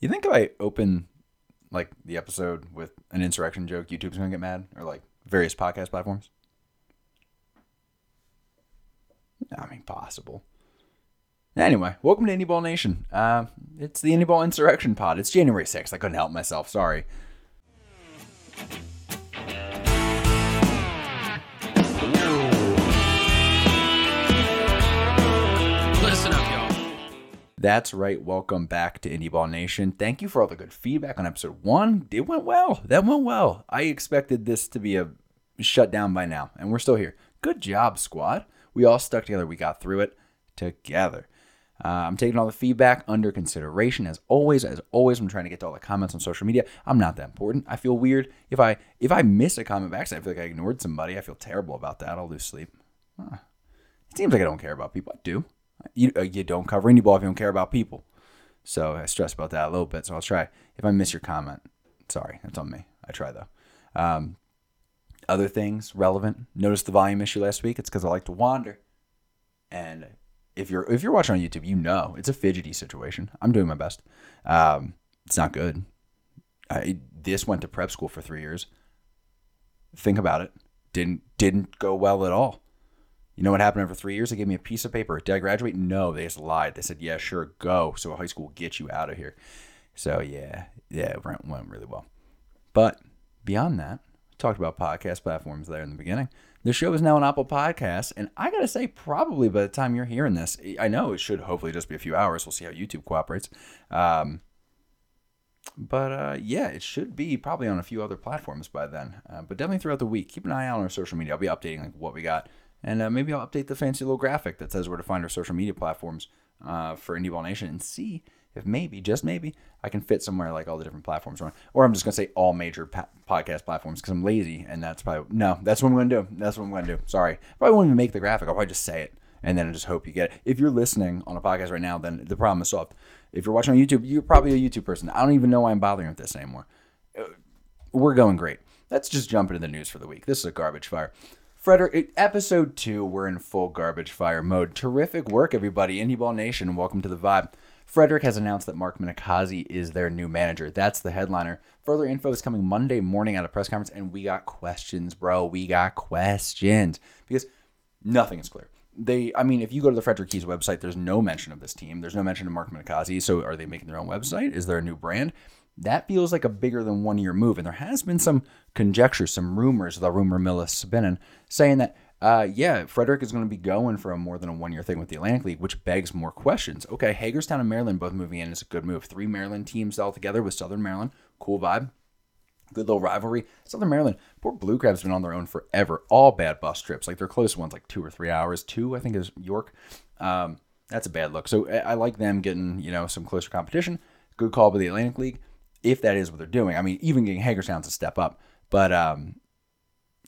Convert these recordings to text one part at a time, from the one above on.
You think if I open like the episode with an insurrection joke, YouTube's gonna get mad, or like various podcast platforms? I mean, possible. Anyway, welcome to Indy Ball Nation. Uh, it's the Indie Ball Insurrection Pod. It's January 6th. I couldn't help myself. Sorry. That's right. Welcome back to Indy Ball Nation. Thank you for all the good feedback on episode one. It went well. That went well. I expected this to be a shut down by now, and we're still here. Good job, squad. We all stuck together. We got through it together. Uh, I'm taking all the feedback under consideration as always. As always, I'm trying to get to all the comments on social media. I'm not that important. I feel weird if I if I miss a comment back. I feel like I ignored somebody. I feel terrible about that. I'll lose sleep. Huh. It seems like I don't care about people. I do. You uh, you don't cover any ball if you don't care about people. So I stress about that a little bit. So I'll try. If I miss your comment, sorry, that's on me. I try though. Um, other things relevant. Notice the volume issue last week. It's because I like to wander. And if you're if you're watching on YouTube, you know it's a fidgety situation. I'm doing my best. Um, it's not good. I this went to prep school for three years. Think about it. Didn't didn't go well at all. You know what happened after three years? They gave me a piece of paper. Did I graduate? No, they just lied. They said, "Yeah, sure, go." So high school will get you out of here. So yeah, yeah, it went, went really well. But beyond that, I talked about podcast platforms there in the beginning. The show is now on Apple Podcasts, and I gotta say, probably by the time you're hearing this, I know it should hopefully just be a few hours. We'll see how YouTube cooperates. Um, but uh, yeah, it should be probably on a few other platforms by then. Uh, but definitely throughout the week, keep an eye out on our social media. I'll be updating like what we got, and uh, maybe I'll update the fancy little graphic that says where to find our social media platforms uh, for Indy Ball Nation, and see if maybe, just maybe, I can fit somewhere like all the different platforms on. Or I'm just gonna say all major pa- podcast platforms because I'm lazy, and that's probably no. That's what I'm gonna do. That's what I'm gonna do. Sorry, probably won't even make the graphic. I'll probably just say it, and then I just hope you get it. If you're listening on a podcast right now, then the problem is solved. If you're watching on YouTube, you're probably a YouTube person. I don't even know why I'm bothering with this anymore. Uh, We're going great. Let's just jump into the news for the week. This is a garbage fire. Frederick, episode two, we're in full garbage fire mode. Terrific work, everybody. Indy Ball Nation, welcome to the vibe. Frederick has announced that Mark Minicozzi is their new manager. That's the headliner. Further info is coming Monday morning at a press conference, and we got questions, bro. We got questions because nothing is clear. They, I mean, if you go to the Frederick Keys website, there's no mention of this team. There's no mention of Mark Minicozzi. So, are they making their own website? Is there a new brand? That feels like a bigger than one year move. And there has been some conjecture, some rumors, the rumor mill is spinning, saying that, uh, yeah, Frederick is going to be going for a more than a one year thing with the Atlantic League, which begs more questions. Okay, Hagerstown and Maryland both moving in is a good move. Three Maryland teams all together with Southern Maryland. Cool vibe. Good little rivalry. Southern Maryland, poor Blue Crab's been on their own forever. All bad bus trips. Like their closest one's like two or three hours. Two, I think, is York. Um, that's a bad look. So I like them getting, you know, some closer competition. Good call by the Atlantic League, if that is what they're doing. I mean, even getting Hagerstown's a step up. But um,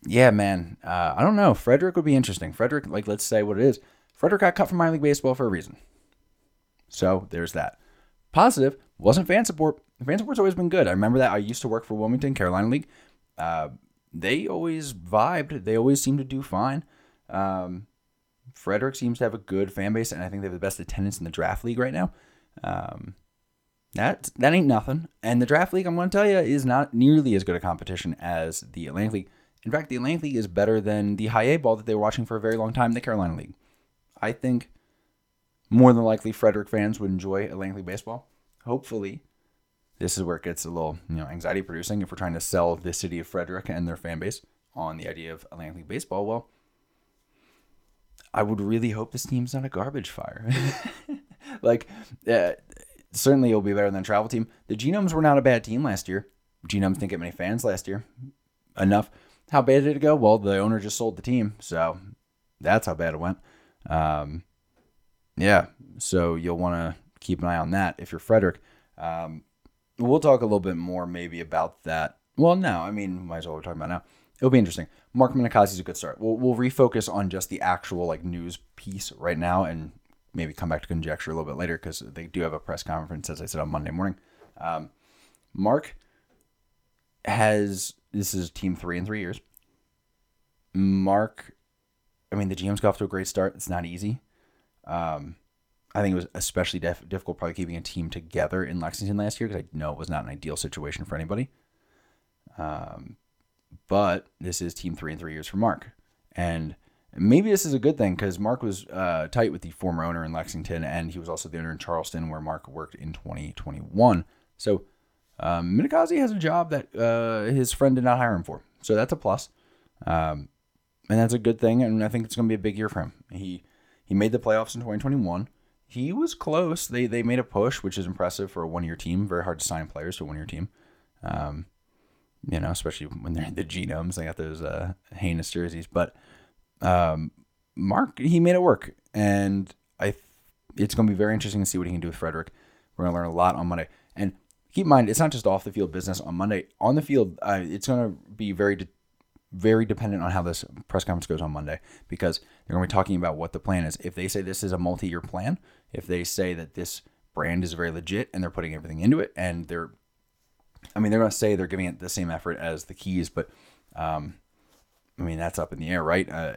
yeah, man, uh, I don't know. Frederick would be interesting. Frederick, like, let's say what it is. Frederick got cut from minor league baseball for a reason. So there's that. Positive wasn't fan support. Fan support's always been good. I remember that. I used to work for Wilmington Carolina League. Uh, they always vibed. They always seemed to do fine. Um, Frederick seems to have a good fan base, and I think they have the best attendance in the draft league right now. Um, that that ain't nothing. And the draft league, I'm going to tell you, is not nearly as good a competition as the Atlantic League. In fact, the Atlantic League is better than the high A ball that they were watching for a very long time, the Carolina League. I think more than likely Frederick fans would enjoy Atlantic League baseball. Hopefully, this is where it gets a little you know anxiety producing if we're trying to sell the city of Frederick and their fan base on the idea of Atlantic League baseball. Well, I would really hope this team's not a garbage fire. like, uh, certainly it'll be better than travel team. The Genomes were not a bad team last year. Genomes didn't get many fans last year. Enough. How bad did it go? Well, the owner just sold the team, so that's how bad it went. Um, yeah, so you'll want to keep an eye on that if you're Frederick. Um, we'll talk a little bit more maybe about that. Well, no, I mean, might as well we're talking about now. It'll be interesting. Mark Minicozzi's a good start. We'll, we'll refocus on just the actual like news piece right now and maybe come back to conjecture a little bit later because they do have a press conference, as I said, on Monday morning. Um, Mark has this is team three in three years. Mark, I mean, the GM's got off to a great start. It's not easy. Um, I think it was especially def- difficult probably keeping a team together in Lexington last year because I know it was not an ideal situation for anybody. Um, but this is team three in three years for Mark, and maybe this is a good thing because Mark was uh, tight with the former owner in Lexington, and he was also the owner in Charleston, where Mark worked in 2021. So um, has a job that uh, his friend did not hire him for, so that's a plus, um, and that's a good thing. And I think it's going to be a big year for him. He he made the playoffs in 2021. He was close. They they made a push, which is impressive for a one year team. Very hard to sign players to a one year team. Um, you know, especially when they're in the genomes. They got those uh, heinous jerseys, but um, Mark he made it work, and I it's going to be very interesting to see what he can do with Frederick. We're going to learn a lot on Monday, and keep in mind it's not just off the field business on Monday. On the field, uh, it's going to be very de- very dependent on how this press conference goes on Monday because they're going to be talking about what the plan is. If they say this is a multi-year plan, if they say that this brand is very legit and they're putting everything into it and they're I mean, they're going to say they're giving it the same effort as the keys, but um, I mean, that's up in the air, right? Uh,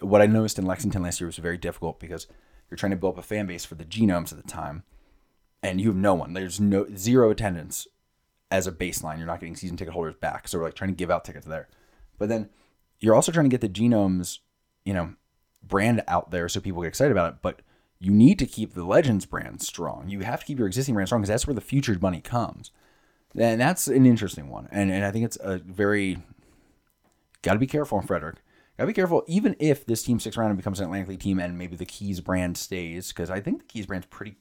what I noticed in Lexington last year was very difficult because you're trying to build up a fan base for the genomes at the time, and you have no one. There's no zero attendance as a baseline. You're not getting season ticket holders back, so we're like trying to give out tickets there. But then you're also trying to get the genomes, you know, brand out there so people get excited about it. But you need to keep the Legends brand strong. You have to keep your existing brand strong because that's where the future money comes. And that's an interesting one. And, and I think it's a very, got to be careful Frederick. Got to be careful, even if this team sticks around and becomes an Atlantic League team and maybe the Keys brand stays, because I think the Keys brand's pretty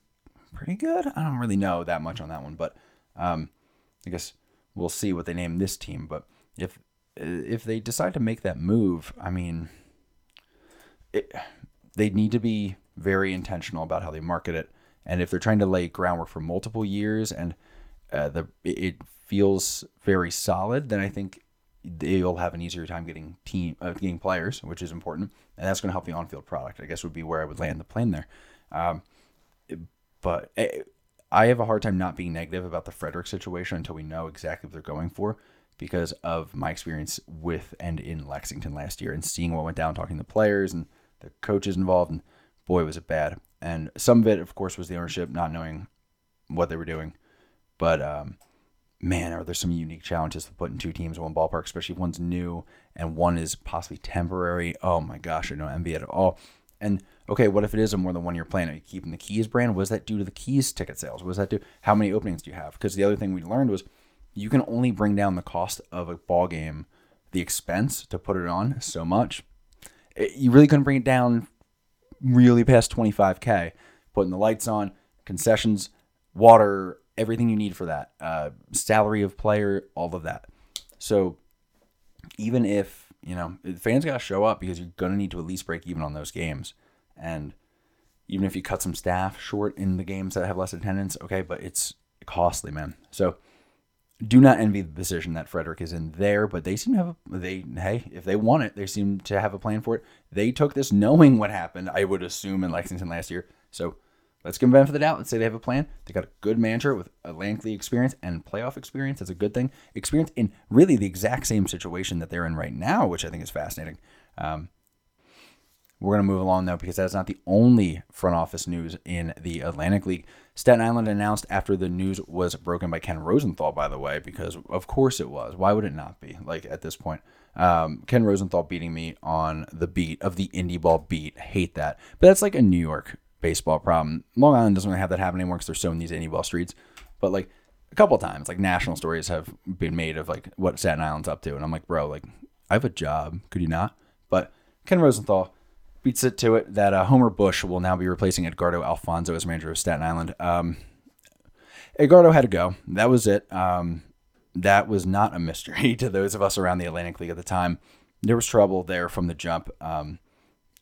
pretty good. I don't really know that much on that one, but um, I guess we'll see what they name this team. But if if they decide to make that move, I mean, it, they need to be very intentional about how they market it. And if they're trying to lay groundwork for multiple years and uh, the it feels very solid, then I think they'll have an easier time getting team uh, getting players, which is important, and that's going to help the on-field product. I guess would be where I would land the plane there. Um, but eh, I have a hard time not being negative about the Frederick situation until we know exactly what they're going for, because of my experience with and in Lexington last year and seeing what went down, talking to the players and the coaches involved, and boy was it bad. And some of it, of course, was the ownership not knowing what they were doing. But um, man, are there some unique challenges to putting two teams in one ballpark, especially if one's new and one is possibly temporary. Oh my gosh, I don't envy it at all. And okay, what if it is a more than one year plan? Are you keeping the keys brand? Was that due to the keys ticket sales? Was that due? How many openings do you have? Because the other thing we learned was you can only bring down the cost of a ball game, the expense to put it on so much. It, you really couldn't bring it down really past 25k. Putting the lights on, concessions, water, everything you need for that, uh, salary of player, all of that. So even if you know fans got to show up because you're gonna need to at least break even on those games, and even if you cut some staff short in the games that have less attendance, okay, but it's costly, man. So do not envy the position that Frederick is in there, but they seem to have a, they hey, if they want it, they seem to have a plan for it. They took this knowing what happened, I would assume in Lexington last year. So let's give them benefit of the doubt. Let's say they have a plan. They got a good manager with Atlantic League experience and playoff experience. That's a good thing. Experience in really the exact same situation that they're in right now, which I think is fascinating. Um, we're going to move along though because that's not the only front office news in the Atlantic League. Staten Island announced after the news was broken by Ken Rosenthal, by the way, because of course it was. Why would it not be? Like at this point, um, Ken Rosenthal beating me on the beat of the indie ball beat. Hate that, but that's like a New York baseball problem. Long Island doesn't really have that happen anymore because they're so many these indie ball streets. But like a couple times, like national stories have been made of like what Staten Island's up to, and I'm like, bro, like I have a job. Could you not? But Ken Rosenthal beats it to it that uh, Homer Bush will now be replacing Edgardo Alfonzo as manager of Staten Island. Um, Edgardo had to go. That was it. Um, that was not a mystery to those of us around the Atlantic League at the time. There was trouble there from the jump. Um,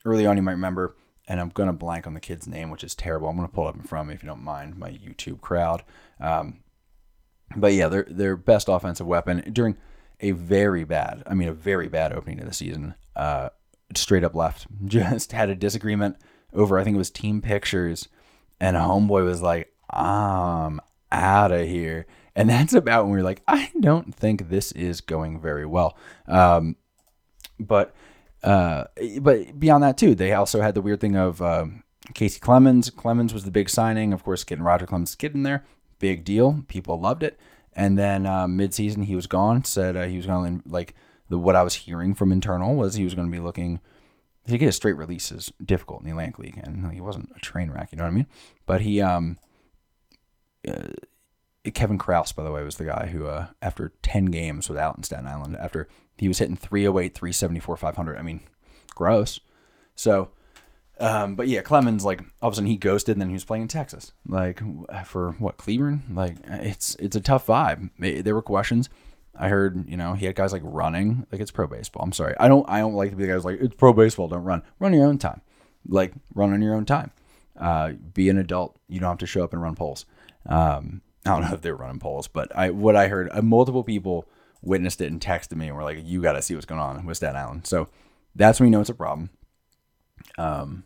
early on, you might remember, and I'm to blank on the kid's name, which is terrible. I'm to pull up in front of me if you don't mind, my YouTube crowd. Um, but yeah, their their best offensive weapon during a very bad, I mean, a very bad opening to the season. Uh, straight up left. Just had a disagreement over, I think it was team pictures, and homeboy was like, I'm out of here. And that's about when we were like, I don't think this is going very well. Um, but uh, but beyond that too, they also had the weird thing of um, Kacy Clemens. Clemens was the big signing. Of course, getting Roger Clemens kid in there, big deal. People loved it. And then uh, midseason, he was gone. Said uh, he was going to like the what I was hearing from internal was he was going to be looking to get a straight release is difficult in the Atlantic League, and he wasn't a train wreck. You know what I mean? But he um. Uh, Kevin Kraus, by the way, was the guy who, uh, after 10 games without in Staten Island, after he was hitting 308, 374, 500, I mean, gross. So, um, but yeah, Clemens, like, all of a sudden he ghosted and then he was playing in Texas. Like, for what, Cleveland? Like, it's it's a tough vibe. There were questions. I heard, you know, he had guys like running, like it's pro baseball. I'm sorry, I don't, I don't like to be the guys like it's pro baseball. Don't run, run your own time, like run on your own time. Uh, be an adult. You don't have to show up and run polls. Um, I don't know if they were running polls, but I what I heard, uh, multiple people witnessed it and texted me and were like, "You got to see what's going on with Staten Island." So that's when you know it's a problem. Um,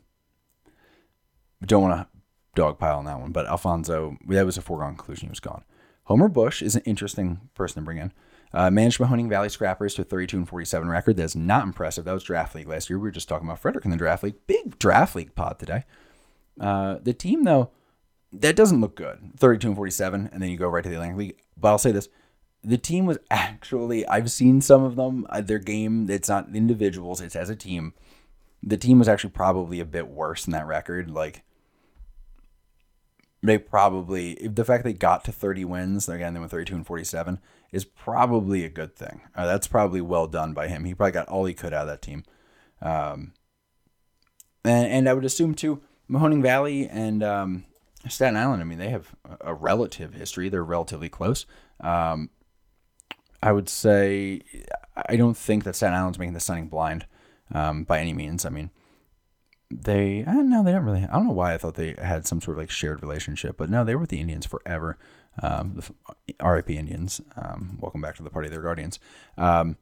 don't want to dogpile on that one, but Alfonzo, that was a foregone conclusion. He was gone. Homer Bush is an interesting person to bring in. Uh, managed Mahoning Valley Scrappers to a 32 and 47 record. That's not impressive. That was draft league last year. We were just talking about Frederick in the draft league. Big draft league pod today. Uh, the team though that doesn't look good. 32 and 47, and then you go right to the Atlantic League. But I'll say this the team was actually, I've seen some of them, uh, their game, it's not individuals, it's as a team. The team was actually probably a bit worse than that record. Like, they probably, the fact they got to 30 wins, again, they went 32 and 47, is probably a good thing. Uh, that's probably well done by him. He probably got all he could out of that team. Um, and, and I would assume, too, Mahoning Valley and um, Staten Island, I mean, they have a relative history. They're relatively close. Um, I would say I don't think that Staten Island's making the signing blind um, by any means. I mean, they know they don't really. I don't know why I thought they had some sort of like shared relationship, but no, they were with the Indians forever. Um, the RIP Indians. Um, welcome back to the party their guardians. Um,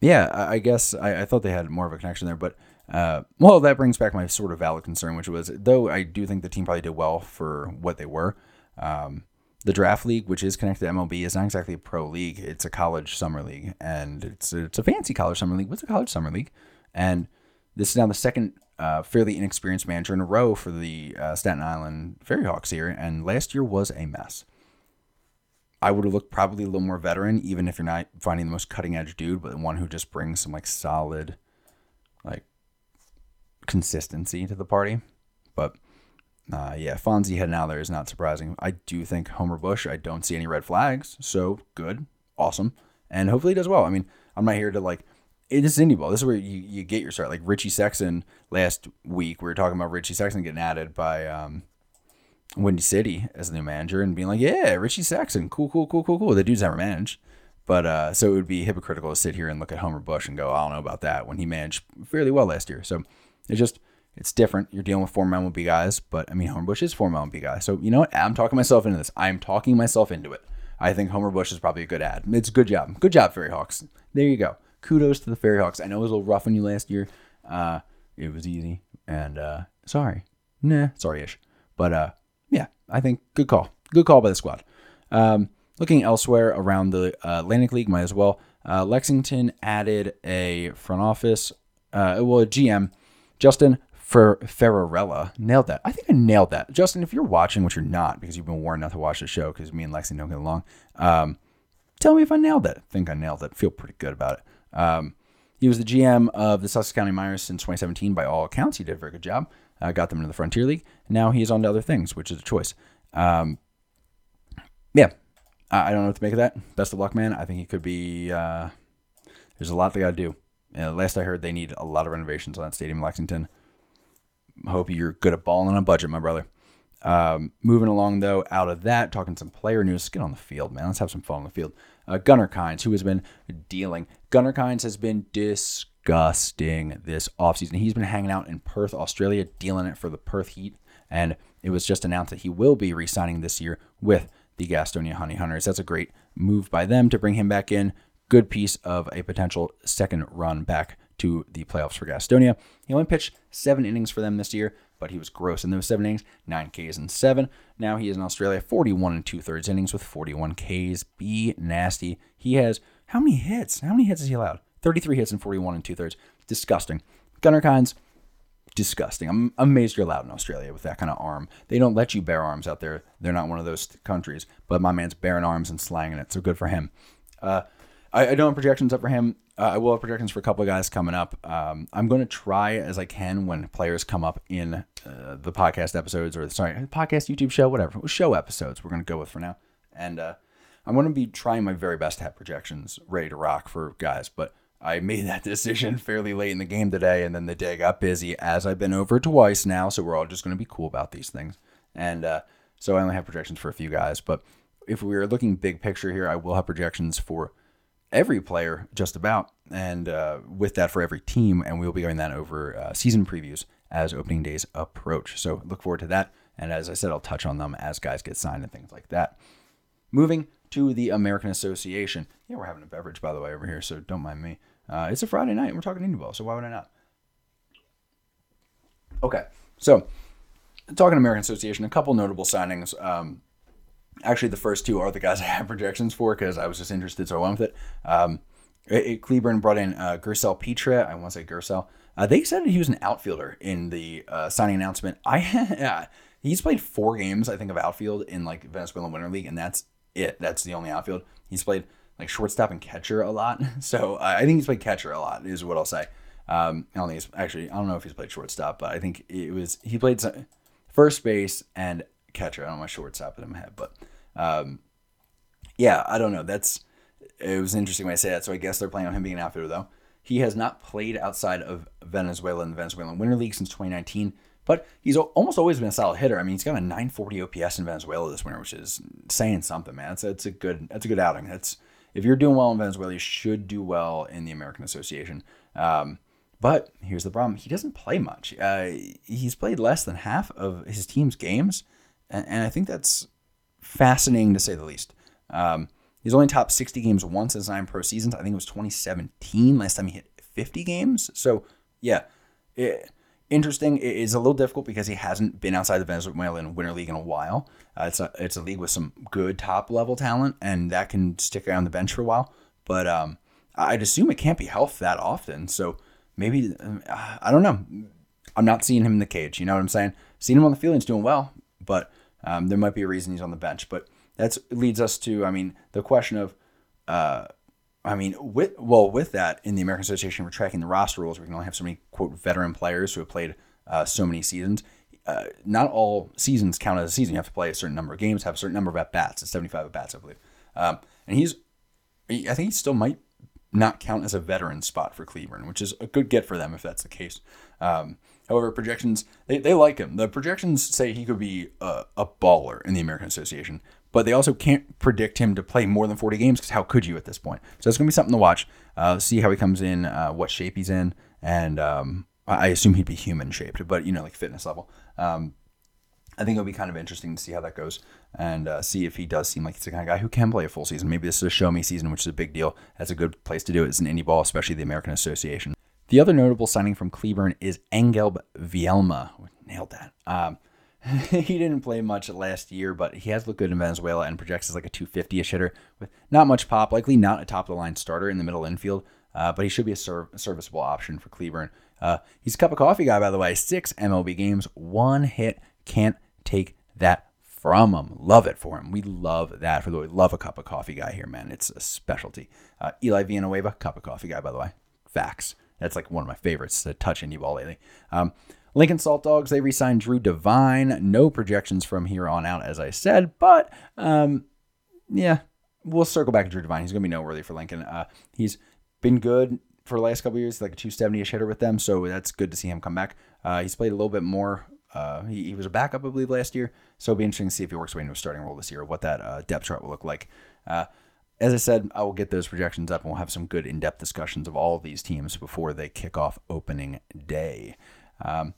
yeah, I, I guess I, I, thought they had more of a connection there, but uh, well, that brings back my sort of valid concern, which was though I do think the team probably did well for what they were. Um, the draft league, which is connected to MLB, is not exactly a pro league. It's a college summer league, and it's it's a fancy college summer league. What's a college summer league? And this is now the second uh, fairly inexperienced manager in a row for the uh, Staten Island Ferry Hawks here, and last year was a mess. I would have looked probably a little more veteran, even if you're not finding the most cutting edge dude, but one who just brings some like solid, consistency to the party. But uh, yeah, Fonzie heading out there is not surprising. I do think Homer Bush, I don't see any red flags. So good, awesome. And hopefully he does well. I mean, I'm not here to like, it is indie ball. This is where you, you get your start. Like Richie Sexson last week, we were talking about Richie Sexson getting added by um, Windy City as the new manager and being like, yeah, Richie Sexson, cool, cool, cool, cool, cool. The dude's never managed. But uh, so it would be hypocritical to sit here and look at Homer Bush and go, I don't know about that when he managed fairly well last year. So it's just it's different. You're dealing with former MLB guys, but I mean Homer Bush is former MLB guy. So you know what? I'm talking myself into this. I'm talking myself into it. I think Homer Bush is probably a good ad. It's a good job. Good job, Ferry Hawks. There you go. Kudos to the Ferry Hawks. I know it was a little rough on you last year. Uh, it was easy. And uh, sorry. Nah, sorry-ish. But uh, yeah, I think good call. Good call by the squad. Um, looking elsewhere around the uh, Atlantic League, might as well. Uh, Lexington added a front office, uh, well, a GM Justin for Ferrarella. Nailed that. I think I nailed that. Justin, if you're watching, which you're not because you've been warned not to watch the show because me and Lexi don't get along, um, tell me if I nailed it. I think I nailed it. Feel pretty good about it. Um, he was the GM of the Sussex County Miners since 2017 by all accounts. He did a very good job. Uh, got them into the Frontier League. Now he's on to other things, which is a choice. Um, yeah, I don't know what to make of that. Best of luck, man. I think he could be. Uh, there's a lot they got to do. Uh, last I heard, they need a lot of renovations on that stadium in Lexington. Hope you're good at balling on a budget, my brother. Um, moving along though, out of that, talking some player news. Let's get on the field, man. Let's have some fun on the field. Uh, Gunnar Kines, who has been dealing. Gunnar Kines has been disgusting this offseason. He's been hanging out in Perth, Australia, dealing it for the Perth Heat. And it was just announced that he will be re signing this year with the Gastonia Honey Hunters. That's a great move by them to bring him back in good piece of a potential second run back to the playoffs for Gastonia. He only pitched seven innings for them this year, but he was gross in those seven innings, nine Ks and seven. Now he is in Australia, 41 and two thirds innings with 41 Ks. Be nasty. He has how many hits? How many hits has he allowed? 33 hits and 41 and two thirds. Disgusting. Gunnar Kines, disgusting. I'm amazed you're allowed in Australia with that kind of arm. They don't let you bear arms out there. They're not one of those countries. But my man's bearing arms and slanging it, so good for him. Uh, I, I, don't have projections up for him. Uh, I will have projections for a couple of guys coming up. Um, I'm going to try as I can when players come up in uh, the podcast episodes or sorry, podcast, YouTube show, whatever show episodes. We're going to go with for now, and uh, I'm going to be trying my very best to have projections ready to rock for guys, but I made that decision fairly late in the game today, and then the day got busy, as I've been over twice now. So we're all just going to be cool about these things, and uh, so I only have projections for a few guys. But if we are looking big picture here, I will have projections for every player, just about, and uh, with that for every team, and we'll be going that over uh, season previews as opening days approach. So look forward to that, and as I said, I'll touch on them as guys get signed and things like that. Moving to the American Association. Yeah, we're having a beverage, by the way, over here, so don't mind me. Uh, it's a Friday night, and we're talking indie ball, so why would I not? Okay, so talking American Association, a couple notable signings. Um, actually, the first two are the guys I have projections for because I was just interested, so I went with it. Um, it, it Cleburne brought in uh, Gersel Pitre. I want to say Gersel. Uh, they said he was an outfielder in the uh, signing announcement. I yeah, he's played four games, I think, of outfield in like Venezuelan Winter League, and that's it. That's the only outfield. He's played like shortstop and catcher a lot. So uh, I think he's played catcher a lot, is what I'll say. Um, I don't think he's actually, I don't know if he's played shortstop, but I think it was, he played first base and catcher. I don't know my shortstop in my head, but um, yeah, I don't know. That's, it was interesting when I say that. So I guess they're playing on him being an outfielder though. He has not played outside of Venezuela in the Venezuelan Winter League since 2019. But he's almost always been a solid hitter. I mean, he's got a 940 OPS in Venezuela this winter, which is saying something, man. It's, it's a good that's a good outing. That's if you're doing well in Venezuela, you should do well in the American Association. Um, but here's the problem: he doesn't play much. Uh, he's played less than half of his team's games, and, and I think that's fascinating to say the least. Um, he's only topped 60 games once in nine pro seasons. I think it was 2017 last time he hit 50 games. So yeah. It, interesting. It is a little difficult because he hasn't been outside the Venezuelan Winter League in a while. Uh, it's a it's a league with some good top level talent, and that can stick around the bench for a while. But um, I'd assume it can't be health that often. So maybe uh, I don't know. I'm not seeing him in the cage. You know what I'm saying? Seeing him on the field, he's doing well, but um, there might be a reason he's on the bench. But that leads us to, I mean, the question of. Uh, I mean, with well, with that in the American Association for tracking the roster rules, we can only have so many quote veteran players who have played uh, so many seasons. Uh, not all seasons count as a season. You have to play a certain number of games, have a certain number of at bats. It's seventy five at bats, I believe. Um, and he's, I think he still might not count as a veteran spot for Cleburne, which is a good get for them if that's the case. Um, however, projections they, they like him. The projections say he could be a, a baller in the American Association, but they also can't predict him to play more than 40 games because how could you at this point? So it's going to be something to watch. Uh, see how he comes in, uh, what shape he's in, and um, I assume he'd be human shaped, but you know, like fitness level. Um, I think it'll be kind of interesting to see how that goes and uh, see if he does seem like he's the kind of guy who can play a full season. Maybe this is a show me season, which is a big deal. That's a good place to do it. It's an indie ball, especially the American Association. The other notable signing from Cleburne is Engelb Vielma. Nailed that. Um, he didn't play much last year, but he has looked good in Venezuela and projects as like a 250-ish hitter with not much pop, likely not a top-of-the-line starter in the middle infield, uh, but he should be a ser- serviceable option for Cleburne. Uh, he's a cup of coffee guy, by the way. Six MLB games, one hit. Can't take that from him. Love it for him. We love that for the way. Love a cup of coffee guy here, man. It's a specialty. Uh, Eli Villanueva, cup of coffee guy, by the way. Facts. That's like one of my favorites to touch indie ball lately. Um, Lincoln Salt Dogs, they re signed Drew Devine. No projections from here on out, as I said, but um, yeah, we'll circle back to Drew Devine. He's going to be noteworthy for Lincoln. Uh, he's been good for the last couple years, like a 270 ish hitter with them, so that's good to see him come back. Uh, he's played a little bit more. Uh, he, he, was a backup, I believe, last year, so it'll be interesting to see if he works way into a starting role this year, what that uh, depth chart will look like. As I said, I will get those projections up and we'll have some good in depth discussions of all of these teams before they kick off opening day. Um,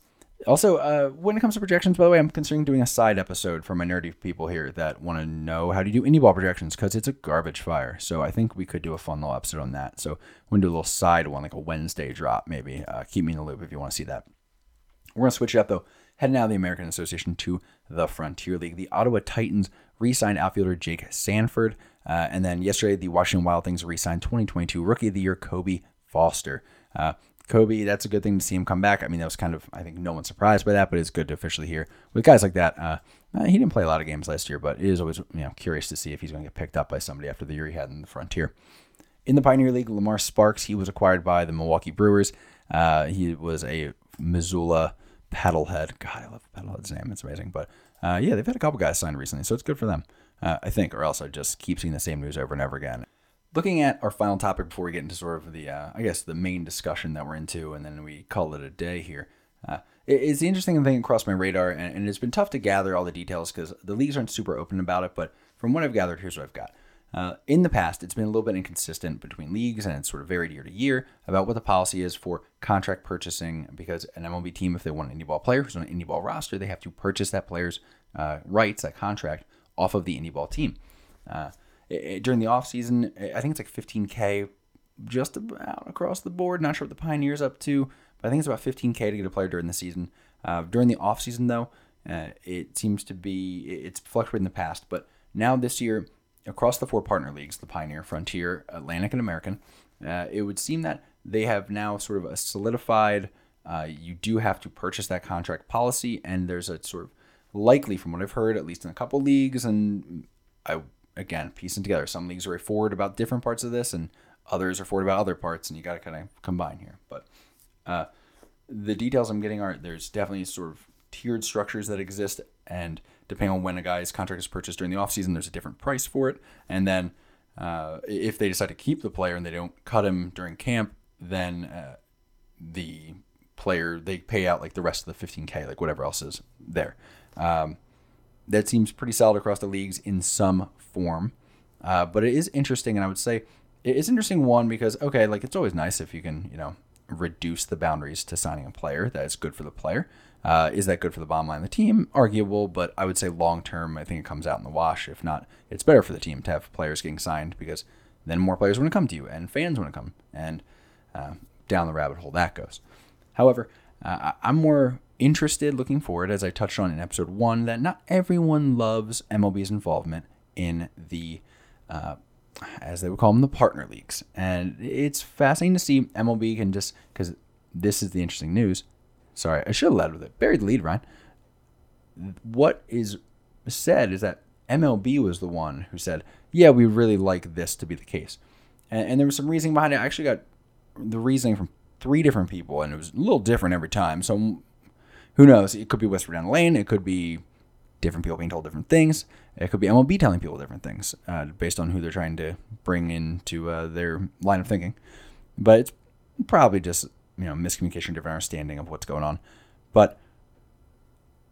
also, uh, when it comes to projections, by the way, I'm considering doing a side episode for my nerdy people here that want to know how to do indie ball projections because it's a garbage fire. So I think we could do a fun little episode on that. So we're gonna do a little side one, like a Wednesday drop, maybe. Uh, keep me in the loop if you want to see that. We're gonna switch it up though. Heading out of the American Association to the Frontier League. The Ottawa Titans re-signed outfielder Jake Sanford, uh, and then yesterday the Washington Wild Things re-signed 2022 Rookie of the Year Kobe Foster. Uh, Kobe, that's a good thing to see him come back. I mean, that was kind of, I think no one's surprised by that, but it's good to officially hear with guys like that. Uh, uh, he didn't play a lot of games last year, but it is always you know curious to see if he's going to get picked up by somebody after the year he had in the Frontier. In the Pioneer League, Lamar Sparks, he was acquired by the Milwaukee Brewers. Uh, he was a Missoula paddlehead. God, I love paddlehead's name. It's amazing. But uh, yeah, they've had a couple guys signed recently, so it's good for them, uh, I think. Or else I just keep seeing the same news over and over again. Looking at our final topic before we get into sort of the, uh, I guess, the main discussion that we're into, and then we call it a day here. Uh, it's the interesting thing across my radar, and, and it's been tough to gather all the details because the leagues aren't super open about it. But from what I've gathered, here's what I've got. Uh, in the past, it's been a little bit inconsistent between leagues and it's sort of varied year to year about what the policy is for contract purchasing because an MLB team, if they want an indie ball player who's on an indie ball roster, they have to purchase that player's uh, rights, that contract, off of the indie ball team. Uh, it, during the offseason, I think it's like 15K just about across the board. Not sure what the Pioneers up to, but I think it's about 15K to get a player during the season. Uh, during the offseason, though, uh, it seems to be, it's fluctuated in the past, but now this year, across the four partner leagues, the Pioneer, Frontier, Atlantic, and American, uh, it would seem that they have now sort of a solidified, uh, you do have to purchase that contract policy, and there's a sort of likely, from what I've heard, at least in a couple leagues, and I again piecing together. Some leagues are forward about different parts of this, and others are forward about other parts, and you got to kind of combine here. But uh, the details I'm getting are there's definitely sort of tiered structures that exist, and depending on when a guy's contract is purchased during the offseason, there's a different price for it. And then uh, if they decide to keep the player and they don't cut him during camp, then uh, the player they pay out like the rest of the 15k, like whatever else is there. Um, that seems pretty solid across the leagues in some form. Uh, but it is interesting, and I would say it is interesting one because okay, like it's always nice if you can you know reduce the boundaries to signing a player. That is good for the player. Uh, is that good for the bottom line of the team? Arguable, but I would say long term, I think it comes out in the wash. If not, it's better for the team to have players getting signed because then more players want to come to you and fans want to come, and uh, down the rabbit hole that goes. However, uh, I'm more interested looking forward, as I touched on in episode one, that not everyone loves MLB's involvement in the, uh, as they would call them, the partner leagues. And it's fascinating to see MLB can just, because this is the interesting news. Sorry, I should have led with it. Buried the lead, Ryan. What is said is that MLB was the one who said, yeah, we really like this to be the case. And, and there was some reasoning behind it. I actually got the reasoning from three different people, and it was a little different every time. So who knows? It could be whispered down the lane. It could be different people being told different things. It could be MLB telling people different things uh, based on who they're trying to bring into uh, their line of thinking. But it's probably just you know miscommunication, different understanding of what's going on. But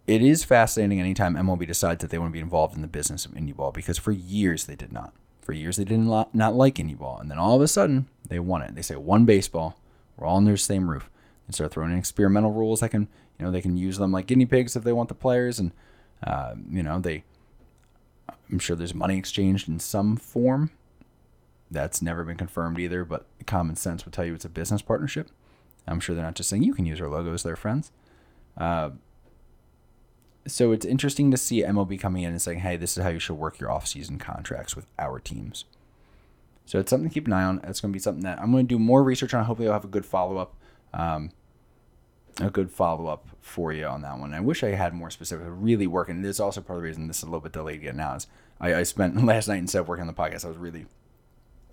it is fascinating anytime MLB decides that they want to be involved in the business of indie ball because for years they did not. For years they did not not like indie ball, and then all of a sudden they want it. They say one baseball, we're all under the same roof, and start throwing in experimental rules that can you know they can use them like guinea pigs if they want the players, and uh, you know they. I'm sure there's money exchanged in some form. That's never been confirmed either, but common sense would tell you it's a business partnership. I'm sure they're not just saying you can use our logos, they're friends. Uh, so it's interesting to see MLB coming in and saying, hey, this is how you should work your off-season contracts with our teams. So it's something to keep an eye on. It's going to be something that I'm going to do more research on. Hopefully, I'll have a good follow up. Um, a good follow up for you on that one. I wish I had more specific. Really working. This is also part of the reason this is a little bit delayed again now. Is I, I spent last night instead of working on the podcast, I was really,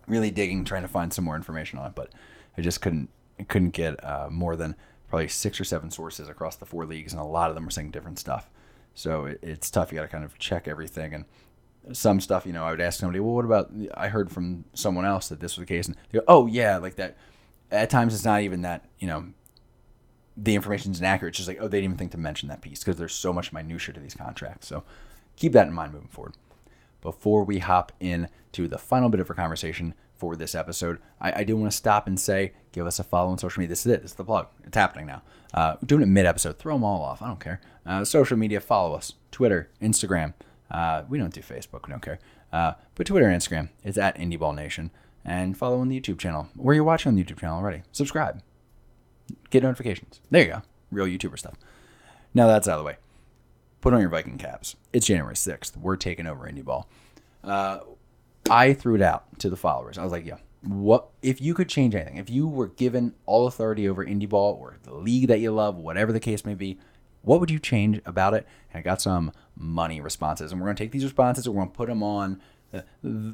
really digging, trying to find some more information on it, but I just couldn't couldn't get uh, more than probably six or seven sources across the four leagues, and a lot of them are saying different stuff. So it, it's tough. You got to kind of check everything and some stuff, you know, I would ask somebody, well, what about, I heard from someone else that this was the case. And they go, oh, yeah, like that. At times, it's not even that, you know, the information is inaccurate. It's just like, oh, they didn't even think to mention that piece because there's so much minutia to these contracts. So keep that in mind moving forward. Before we hop in to the final bit of our conversation for this episode, I, I do want to stop and say, give us a follow on social media. This is it. This is the plug. It's happening now. Uh, doing it mid episode. Throw them all off. I don't care. Uh, social media, follow us. Twitter, Instagram. Uh, we don't do Facebook. We don't care. Uh, but Twitter and Instagram. It's at Indy Ball Nation. And follow on the YouTube channel. Where you're watching on the YouTube channel already. Subscribe get notifications. There you go. Real YouTuber stuff. Now that's out of the way. Put on your Viking caps. It's January 6th. We're taking over Indie Ball. Uh, I threw it out to the followers. I was like, yeah, what if you could change anything? If you were given all authority over indie ball or the league that you love, whatever the case may be, what would you change about it? And I got some money responses, and we're gonna take these responses and we're gonna put them on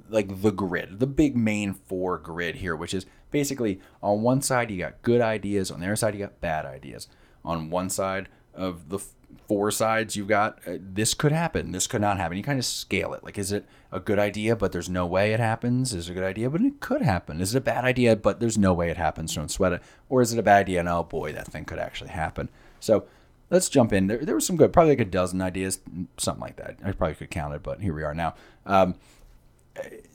like the grid, the big main four grid here, which is basically on one side you got good ideas, on the other side you got bad ideas. On one side of the four sides you've got uh, this could happen this could not happen. You kind of scale it like is it a good idea but there's no way it happens? Is it a good idea but it could happen. Is it a bad idea but there's no way it happens don't sweat it? Or is it a bad idea and oh boy that thing could actually happen? So let's jump in. There, there was some good probably like a dozen ideas something like that. I probably could count it but here we are now. Um,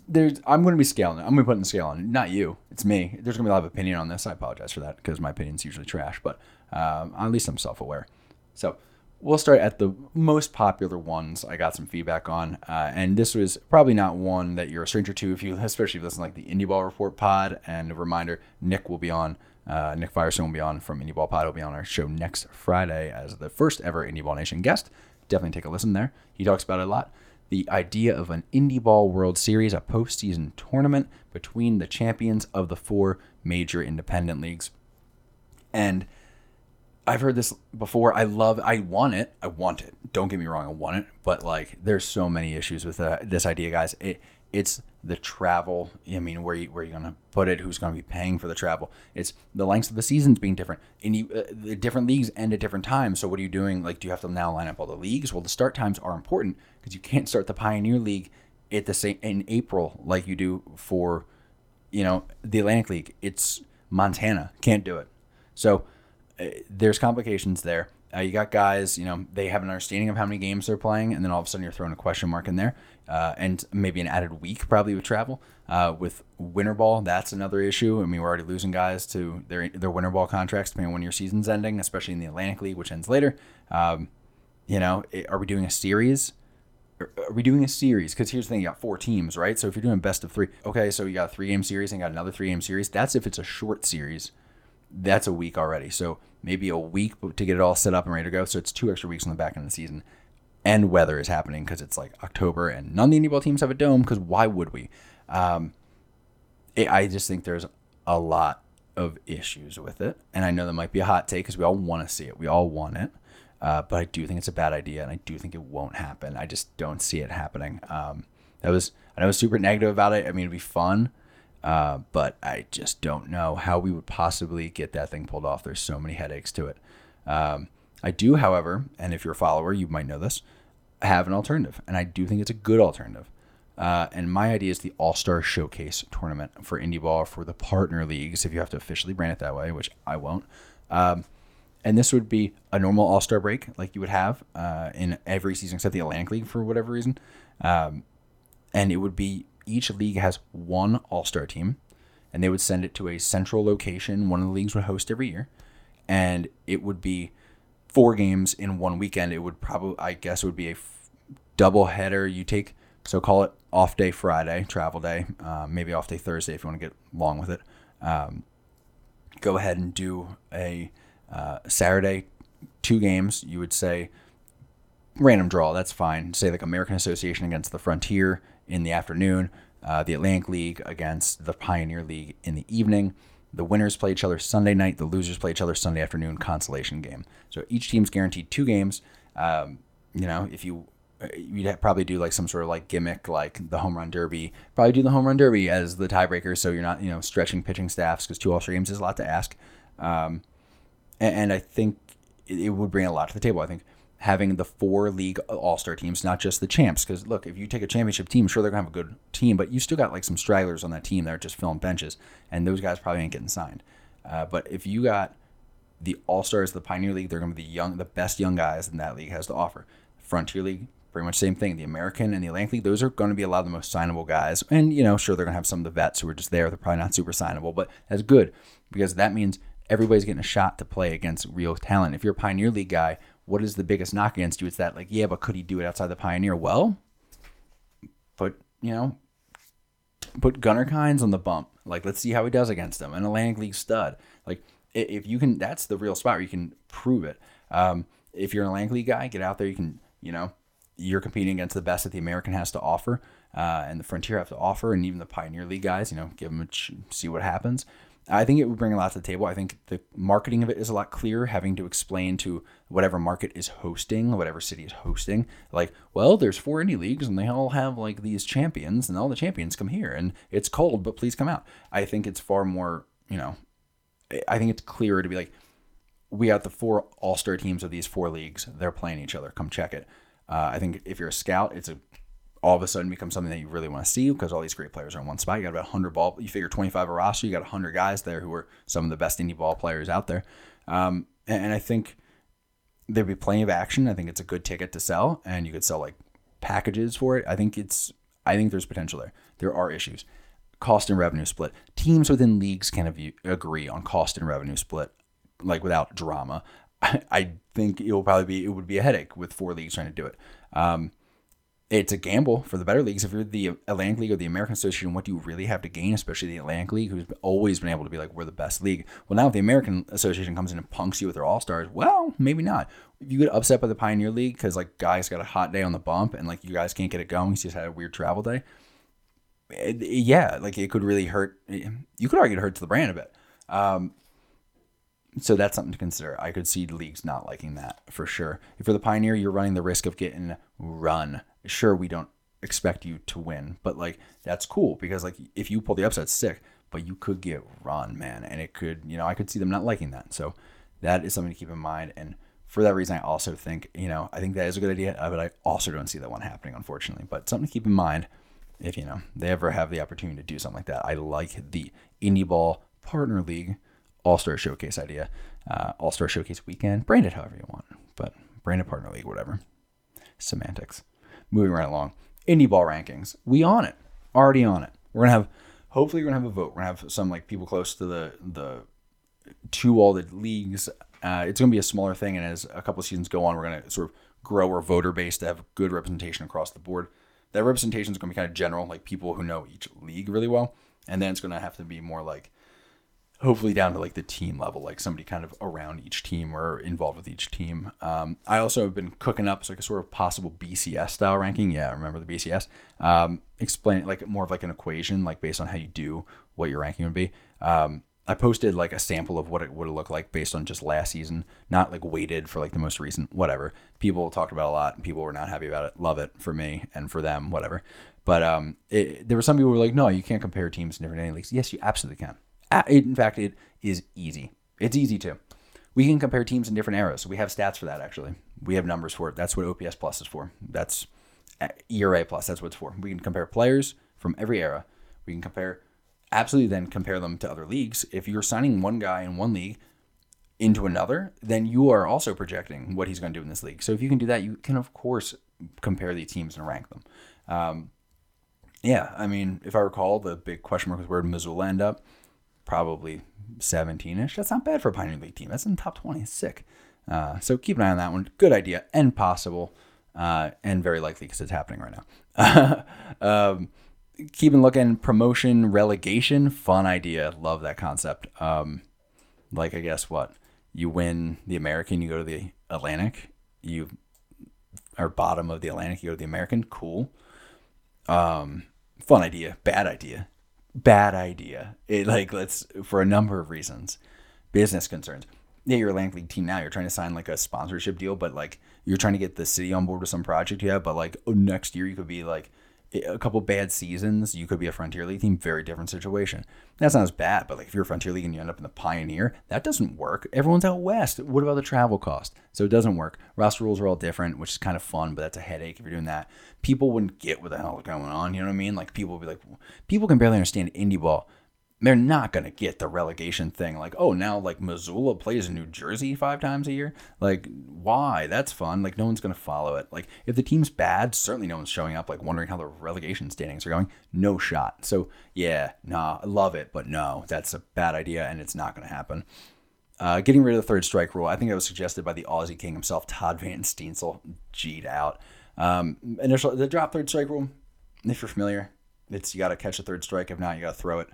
there's I'm going to be scaling it. I'm going to be putting the scale on. Not you. It's me. There's going to be a lot of opinion on this. I apologize for that because my opinion's usually trash, but um, at least I'm self-aware. So we'll start at the most popular ones I got some feedback on. Uh, and this was probably not one that you're a stranger to if you, especially if you listen like the Indie Ball Report pod. And a reminder, Nick will be on, uh, Nick Firestone will be on from Indie Ball Pod. He'll be on our show next Friday as the first ever Indy Ball Nation guest. Definitely take a listen there. He talks about it a lot. The idea of an Indie Ball World Series, a postseason tournament between the champions of the four major independent leagues. And I've heard this before. I love. I want it. I want it. Don't get me wrong. I want it. But like, there's so many issues with uh, this idea, guys. It it's the travel. I mean, where you where you gonna put it? Who's gonna be paying for the travel? It's the lengths of the seasons being different. And you, uh, the different leagues end at different times. So what are you doing? Like, do you have to now line up all the leagues? Well, the start times are important because you can't start the Pioneer League at the same in April like you do for, you know, the Atlantic League. It's Montana. Can't do it. So there's complications there. Uh, you got guys, you know, they have an understanding of how many games they're playing, and then all of a sudden you're throwing a question mark in there, uh, and maybe an added week probably with travel. Uh, with winter ball, that's another issue. I mean, we're already losing guys to their their winter ball contracts depending on when your season's ending, especially in the Atlantic League, which ends later. Um, you know, are we doing a series? Are we doing a series? Because here's the thing: you got four teams, right? So if you're doing best of three, okay, so you got a three game series and got another three game series. That's if it's a short series. That's a week already. So maybe a week to get it all set up and ready to go. So it's two extra weeks on the back end of the season. And weather is happening because it's like October and none of the indie ball teams have a dome because why would we? Um, it, I just think there's a lot of issues with it. And I know that might be a hot take because we all want to see it. We all want it. Uh, but I do think it's a bad idea and I do think it won't happen. I just don't see it happening. Um, that was, I know was super negative about it. I mean, it'd be fun. Uh, but I just don't know how we would possibly get that thing pulled off. There's so many headaches to it. Um, I do, however, and if you're a follower, you might know this, have an alternative, and I do think it's a good alternative. Uh, and my idea is the All Star Showcase tournament for Indie Ball for the partner leagues, if you have to officially brand it that way, which I won't. Um, and this would be a normal All Star break like you would have uh, in every season except the Atlantic League for whatever reason. Um, and it would be each league has one all star team, and they would send it to a central location. One of the leagues would host every year, and it would be four games in one weekend. It would probably, I guess, it would be a f- double header. You take so call it off day Friday, travel day, uh, maybe off day Thursday if you want to get long with it. Um, go ahead and do a uh, Saturday, two games. You would say random draw. That's fine. Say like American Association against the Frontier in the afternoon, uh, the Atlantic League against the Pioneer League in the evening. The winners play each other Sunday night. The losers play each other Sunday afternoon. Consolation game. So each team's guaranteed two games. Um, you know, if you you'd probably do like some sort of like gimmick, like the home run derby. Probably do the home run derby as the tiebreaker, so you're not you know stretching pitching staffs because two All-Star games is a lot to ask. Um, and, I think it would bring a lot to the table. I think having the four league all star teams, not just the champs. Because look, if you take a championship team, sure they're gonna have a good team, but you still got like some stragglers on that team that are just filling benches, and those guys probably ain't getting signed. Uh, but if you got the all stars, of the Pioneer League, they're gonna be the young, the best young guys in that league has to offer. Frontier League, pretty much same thing. The American and the Atlantic League, those are going to be a lot of the most signable guys. And you know, sure they're gonna have some of the vets who are just there. They're probably not super signable, but that's good because that means everybody's getting a shot to play against real talent. If you're a Pioneer League guy, what is the biggest knock against you? It's that like, yeah, but could he do it outside the Pioneer? Well, put you know, put Gunnar Kines on the bump. Like, let's see how he does against them. An Atlantic League stud. Like, if you can, that's the real spot where you can prove it. Um, if you're an Atlantic League guy, get out there. You can, you know, you're competing against the best that the American has to offer, uh, and the Frontier have to offer, and even the Pioneer League guys. You know, give them a ch- see what happens. I think it would bring a lot to the table. I think the marketing of it is a lot clearer, having to explain to whatever market is hosting, whatever city is hosting, like, well, there's four indie leagues and they all have like these champions, and all the champions come here, and it's cold, but please come out. I think it's far more, you know, I think it's clearer to be like, we got the four all star teams of these four leagues. They're playing each other. Come check it. Uh, I think if you're a scout, it's a all of a sudden becomes something that you really want to see because all these great players are in one spot. You got about 100 ball. You figure 25 a roster. You got 100 guys there who are some of the best indie ball players out there. Um, and, and I think there'd be plenty of action. I think it's a good ticket to sell, and you could sell like packages for it. I think it's. I think there's potential there. There are issues. Cost and revenue split. Teams within leagues can agree on cost and revenue split, like without drama. I, I think it will probably be it would be a headache with four leagues trying to do it. Um, it's a gamble for the better leagues. If you're the Atlantic League or the American Association, what do you really have to gain, especially the Atlantic League, who's always been able to be like, we're the best league? Well, now if the American Association comes in and punks you with their All Stars, well, maybe not. If you get upset by the Pioneer League because like guys got a hot day on the bump and like you guys can't get it going, you just had a weird travel day. It, yeah, like it could really hurt. You could argue it hurts the brand a bit. Um, so that's something to consider. I could see leagues not liking that for sure. If you're the Pioneer, you're running the risk of getting run sure we don't expect you to win, but like that's cool because like if you pull the upset, sick. But you could get run, man, and it could, you know, I could see them not liking that. So that is something to keep in mind. And for that reason, I also think, you know, I think that is a good idea, uh, but I also don't see that one happening, unfortunately. But something to keep in mind if you know they ever have the opportunity to do something like that. I like the Indie Ball Partner League All Star Showcase idea, uh, All Star Showcase weekend, brand it however you want, but branded Partner League, whatever. Semantics moving right along. Indie ball rankings. We on it. Already on it. We're gonna have hopefully we're gonna have a vote. We're gonna have some like people close to the the to all the leagues. Uh, it's gonna be a smaller thing, and as a couple seasons go on, we're gonna sort of grow our voter base to have good representation across the board. That representation is gonna be kind of general, like people who know each league really well, and then it's gonna have to be more like hopefully down to like the team level, like somebody kind of around each team or involved with each team. Um, I also have been cooking up like a sort of possible BCS style ranking. Yeah, remember the BCS? Um, explain it like more of like an equation, like based on how you do what your ranking would be. Um, I posted like a sample of what it would look like based on just last season, not like weighted for like the most recent, whatever. People talked about a lot and people were not happy about it. Love it for me and for them, whatever. But um, it, there were some people who were like, no, you can't compare teams in different leagues. Yes, you absolutely can. In fact, it is easy. It's easy to. We can compare teams in different eras. We have stats for that, actually. We have numbers for it. That's what OPS Plus is for. That's uh, ERA Plus. That's what it's for. We can compare players from every era. We can compare, absolutely then compare them to other leagues. If you're signing one guy in one league into another, then you are also projecting what he's going to do in this league. So if you can do that, you can, of course, compare the teams and rank them. Um, yeah, I mean, if I recall, the big question mark was where did Missoula end up? Probably 17 ish. That's not bad for a Pioneer League team. That's in the top 20. It's sick. Uh, so keep an eye on that one. Good idea and possible, uh, and very likely because it's happening right now. um, keeping looking promotion relegation fun idea love that concept um, like i guess what you win the american you go to the atlantic you are bottom of the atlantic you go to the american cool um, fun idea bad idea bad idea. It like let's for a number of reasons, business concerns. Yeah, you're a Atlantic League team now. You're trying to sign like a sponsorship deal, but like you're trying to get the city on board with some project you have. But like oh, next year, you could be like a couple bad seasons, you could be a Frontier League team. Very different situation. That's not as bad, but like if you're a Frontier League and you end up in the Pioneer, that doesn't work. Everyone's out west. What about the travel cost? So it doesn't work. Roster rules are all different, which is kind of fun, but that's a headache if you're doing that. People wouldn't get what the hell is going on. You know what I mean? Like people would be like, people can barely understand indie ball they're not going to get the relegation thing. Like, oh, now like Missoula plays in New Jersey five times a year. Like, why? That's fun. Like, no one's going to follow it. Like, if the team's bad, certainly no one's showing up, like, wondering how the relegation standings are going. No shot. So, yeah, nah, I love it, but no, that's a bad idea and it's not going to happen. Uh, getting rid of the third strike rule, I think that was suggested by the Aussie King himself, Todd Van Steensel. G'd out. Um, initial, the drop third strike rule, if you're familiar, it's you got to catch a third strike. If not, you got to throw it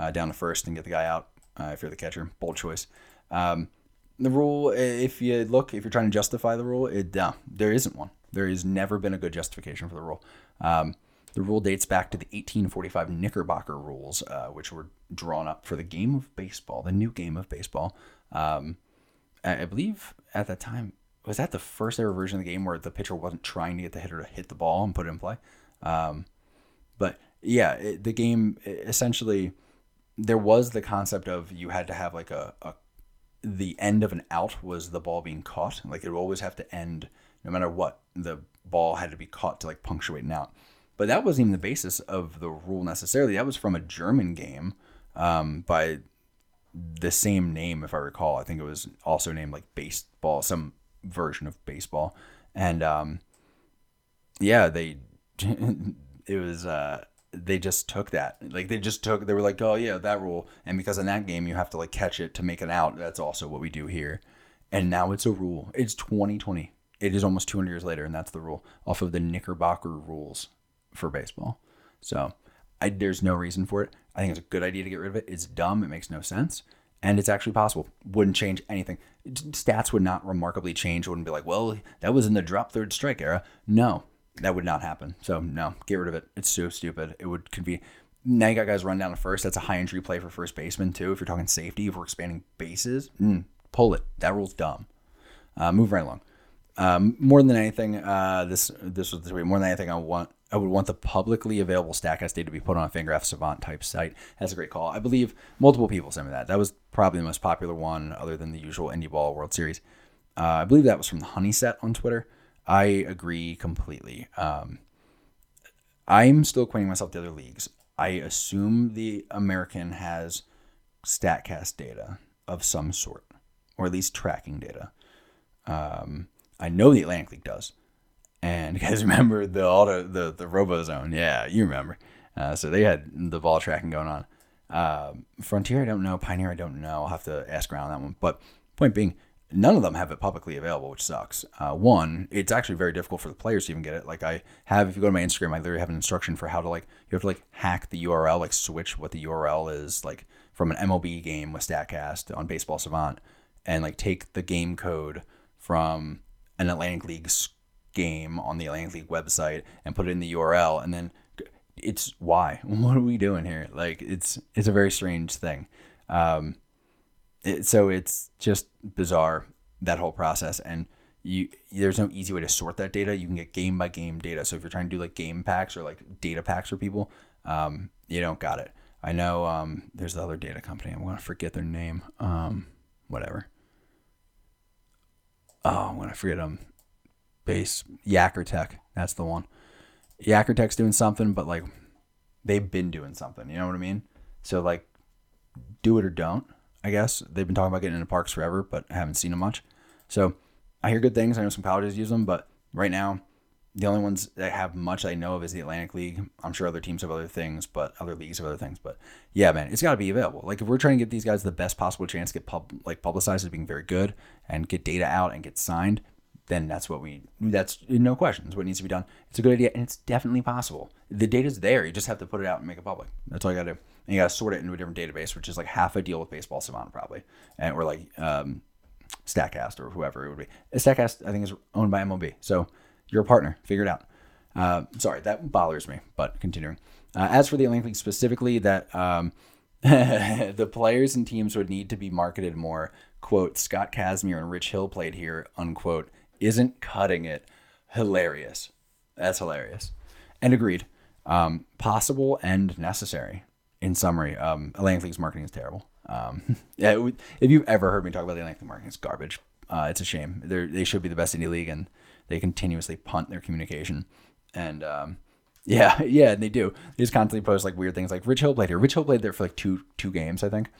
uh, down to first and get the guy out uh, if you're the catcher. Bold choice. Um, the rule, if you look, if you're trying to justify the rule, it uh, there isn't one. There has never been a good justification for the rule. Um, the rule dates back to the 1845 Knickerbocker rules, uh, which were drawn up for the game of baseball, the new game of baseball. Um, I, believe at that time, was that the first ever version of the game where the pitcher wasn't trying to get the hitter to hit the ball and put it in play? Um, but yeah, it, the game essentially there was the concept of you had to have like a, a the end of an out was the ball being caught. Like it would always have to end no matter what. The ball had to be caught to like punctuate an out. But that wasn't even the basis of the rule necessarily. That was from a German game um, by the same name, if I recall. I think it was also named like baseball, some version of baseball. And um, yeah, they it was uh, they just took that. Like they just took they were like, "Oh yeah, that rule." And because in that game you have to like catch it to make it out, that's also what we do here. And now it's a rule. It's 2020. It is almost 200 years later and that's the rule off of the Knickerbocker rules for baseball. So, I, there's no reason for it. I think it's a good idea to get rid of it. It's dumb. It makes no sense. And it's actually possible. Wouldn't change anything. Stats would not remarkably change. Wouldn't be like, well, that was in the drop third strike era. No, that would not happen. So no, get rid of it. It's so stupid. It would convene. Now you got guys run down to first. That's a high injury play for first baseman too. If you're talking safety, if we're expanding bases, mm, pull it. That rule's dumb. Uh, move right along. Um, more than anything, uh, this this was. More than anything, I want I would want the publicly available Statcast data to be put on a Fangraph Savant type site. That's a great call. I believe multiple people sent me that. That was probably the most popular one, other than the usual Indie Ball World Series. Uh, I believe that was from the Honey Set on Twitter. I agree completely. Um, I'm still acquainting myself to other leagues. I assume the American has Statcast data of some sort, or at least tracking data. Um, I know the Atlantic League does. And you guys remember the auto the the RoboZone? Yeah, you remember. Uh, so they had the ball tracking going on. Uh, Frontier, I don't know. Pioneer, I don't know. I'll have to ask around that one. But point being, none of them have it publicly available, which sucks. Uh, one, it's actually very difficult for the players to even get it. Like I have, if you go to my Instagram, I literally have an instruction for how to like you have to like hack the URL, like switch what the URL is, like from an MLB game with Statcast on Baseball Savant, and like take the game code from an Atlantic League game on the Atlantic League website and put it in the URL, and then it's why what are we doing here? Like it's it's a very strange thing. Um, it, so it's just bizarre that whole process and you there's no easy way to sort that data. You can get game by game data. So if you're trying to do like game packs or like data packs for people um, you don't got it. I know um, there's the other data company. I'm going to forget their name. Um, whatever. Oh i'm going to forget them base Yakkertech that's the one. Yakkertech's doing something but like they've been doing something you know what i mean? So like do it or don't I guess they've been talking about getting into parks forever, but I haven't seen them much. So I hear good things. I know some colleges use them, but right now, the only ones that have much I know of is the Atlantic League. I'm sure other teams have other things, but other leagues have other things. But yeah, man, it's got to be available. Like if we're trying to get these guys the best possible chance to get pub like publicized as being very good and get data out and get signed, then that's what we that's no questions what needs to be done. It's a good idea and it's definitely possible. The data's there. You just have to put it out and make it public. That's all you got to do and you got to sort it into a different database, which is like half a deal with Baseball Savant probably, and or like um, or whoever it would be. Statcast I think is owned by MLB, so you're a partner. Figure it out. Uh, sorry, that bothers me, but continuing. Uh, as for the Atlantic League specifically, that um, the players and teams would need to be marketed more. Quote: Scott Kazmir and Rich Hill played here. Unquote. Isn't cutting it hilarious? That's hilarious. And agreed. Um, possible and necessary in summary, um, Atlantic League's marketing is terrible. Um, yeah, if you've ever heard me talk about the Atlantic League marketing, it's garbage. Uh, it's a shame. They they should be the best indie league, and they continuously punt their communication. And um, yeah, yeah, and they do. They just constantly post like weird things, like Rich Hill played here. Rich Hill played there for like two two games, I think,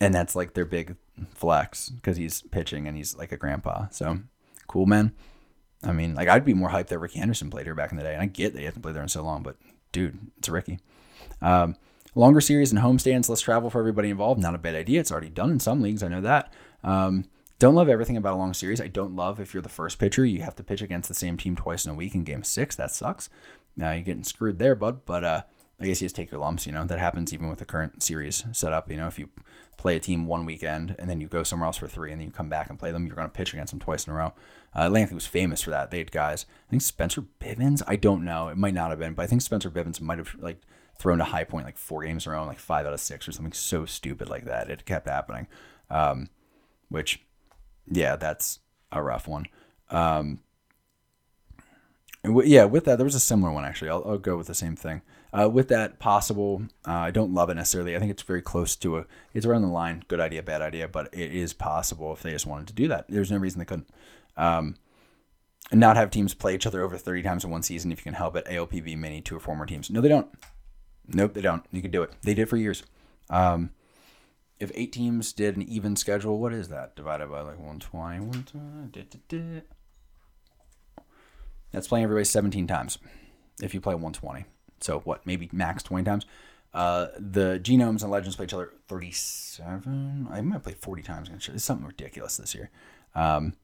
and that's like their big flex because he's pitching and he's like a grandpa. So cool, man. I mean, like I'd be more hyped that Rickey Henderson played here back in the day, and I get that he hasn't played there in so long, but dude, it's a Ricky. Um, Longer series and homestands, less travel for everybody involved. Not a bad idea. It's already done in some leagues. I know that. Um, don't love everything about a long series. I don't love if you're the first pitcher, you have to pitch against the same team twice in a week in game six. That sucks. Now you're getting screwed there, bud. But uh, I guess you just take your lumps. You know that happens even with the current series setup. You know if you play a team one weekend and then you go somewhere else for three and then you come back and play them, you're going to pitch against them twice in a row. Uh, Lancley was famous for that. They had guys. I think Spencer Bivens. I don't know. It might not have been, but I think Spencer Bivens might have like thrown to high point like four games in a row, like five out of six or something so stupid like that. It kept happening. Um, which, yeah, that's a rough one. Um, yeah, with that, there was a similar one actually. I'll, I'll go with the same thing. Uh, with that possible, uh, I don't love it necessarily. I think it's very close to a, it's around the line, good idea, bad idea, but it is possible if they just wanted to do that. There's no reason they couldn't. Um, not have teams play each other over 30 times in one season if you can help it. ALPB mini two or four more teams. No, they don't. Nope, they don't. You can do it. They did for years. Um, if eight teams did an even schedule, what is that divided by like 120? 120 that's playing everybody 17 times if you play 120. So what? Maybe max 20 times. Uh, the genomes and legends play each other 37. I might play 40 times. It's something ridiculous this year. Um,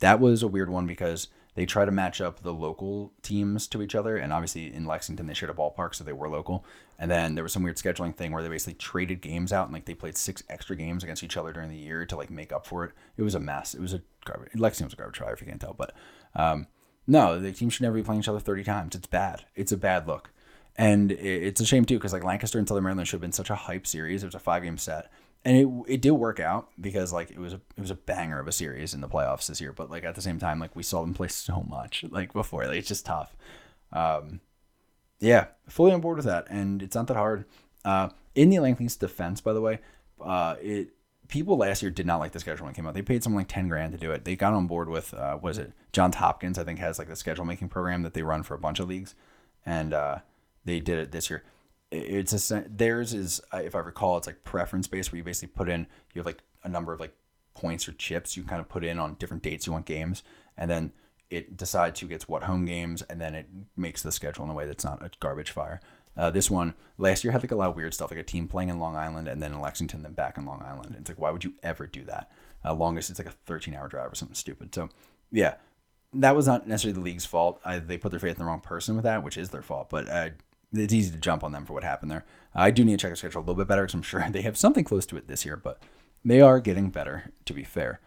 that was a weird one because they try to match up the local teams to each other. And obviously in Lexington, they shared a ballpark, so they were local. And then there was some weird scheduling thing where they basically traded games out and like they played six extra games against each other during the year to like make up for it. It was a mess. It was a garbage. Lexington was a garbage fire if you can't tell. But um, no, the team should never be playing each other 30 times. It's bad. It's a bad look. And it's a shame too, because like Lancaster and Southern Maryland should have been such a hype series. It was a five game set and it it did work out because like it was a it was a banger of a series in the playoffs this year. But like at the same time, like we saw them play so much like before. Like it's just tough. Um, yeah, fully on board with that, and it's not that hard. Uh, in the Lankley's defense, by the way, uh, it people last year did not like the schedule when it came out. They paid something like ten grand to do it. They got on board with uh, what is it? Johns Hopkins, I think, has like the schedule making program that they run for a bunch of leagues, and uh, they did it this year it's a theirs is uh, if I recall it's like preference based where you basically put in you have like a number of like points or chips you kind of put in on different dates you want games and then it decides who gets what home games and then it makes the schedule in a way that's not a garbage fire. Uh, this one last year had like a lot of weird stuff, like a team playing in Long Island and then in Lexington, then back in Long Island. It's like, why would you ever do that? Uh, longest, it's like a 13 hour drive or something stupid. So, yeah, that was not necessarily the league's fault. I, they put their faith in the wrong person with that, which is their fault. But it's easy to jump on them for what happened there. I do need to check the schedule a little bit better because I'm sure they have something close to it this year, but they are getting better, to be fair.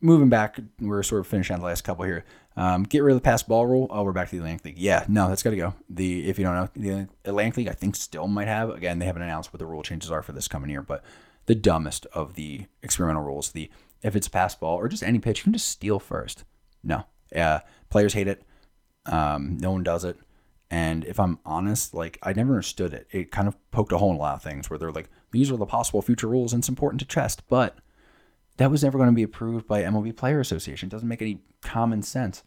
Moving back, we're sort of finishing out the last couple here. Um, get rid of the passed ball rule. Oh, we're back to the Atlantic League. Yeah, no, that's got to go. The if you don't know, the Atlantic League, I think still might have. Again, they haven't announced what the rule changes are for this coming year, but the dumbest of the experimental rules. The if it's passed ball or just any pitch, you can just steal first. No, uh, players hate it. Um, no one does it. And if I'm honest, like I never understood it. It kind of poked a hole in a lot of things where they're like, these are the possible future rules and it's important to test. But that was never going to be approved by MLB Player Association. It doesn't make any common sense.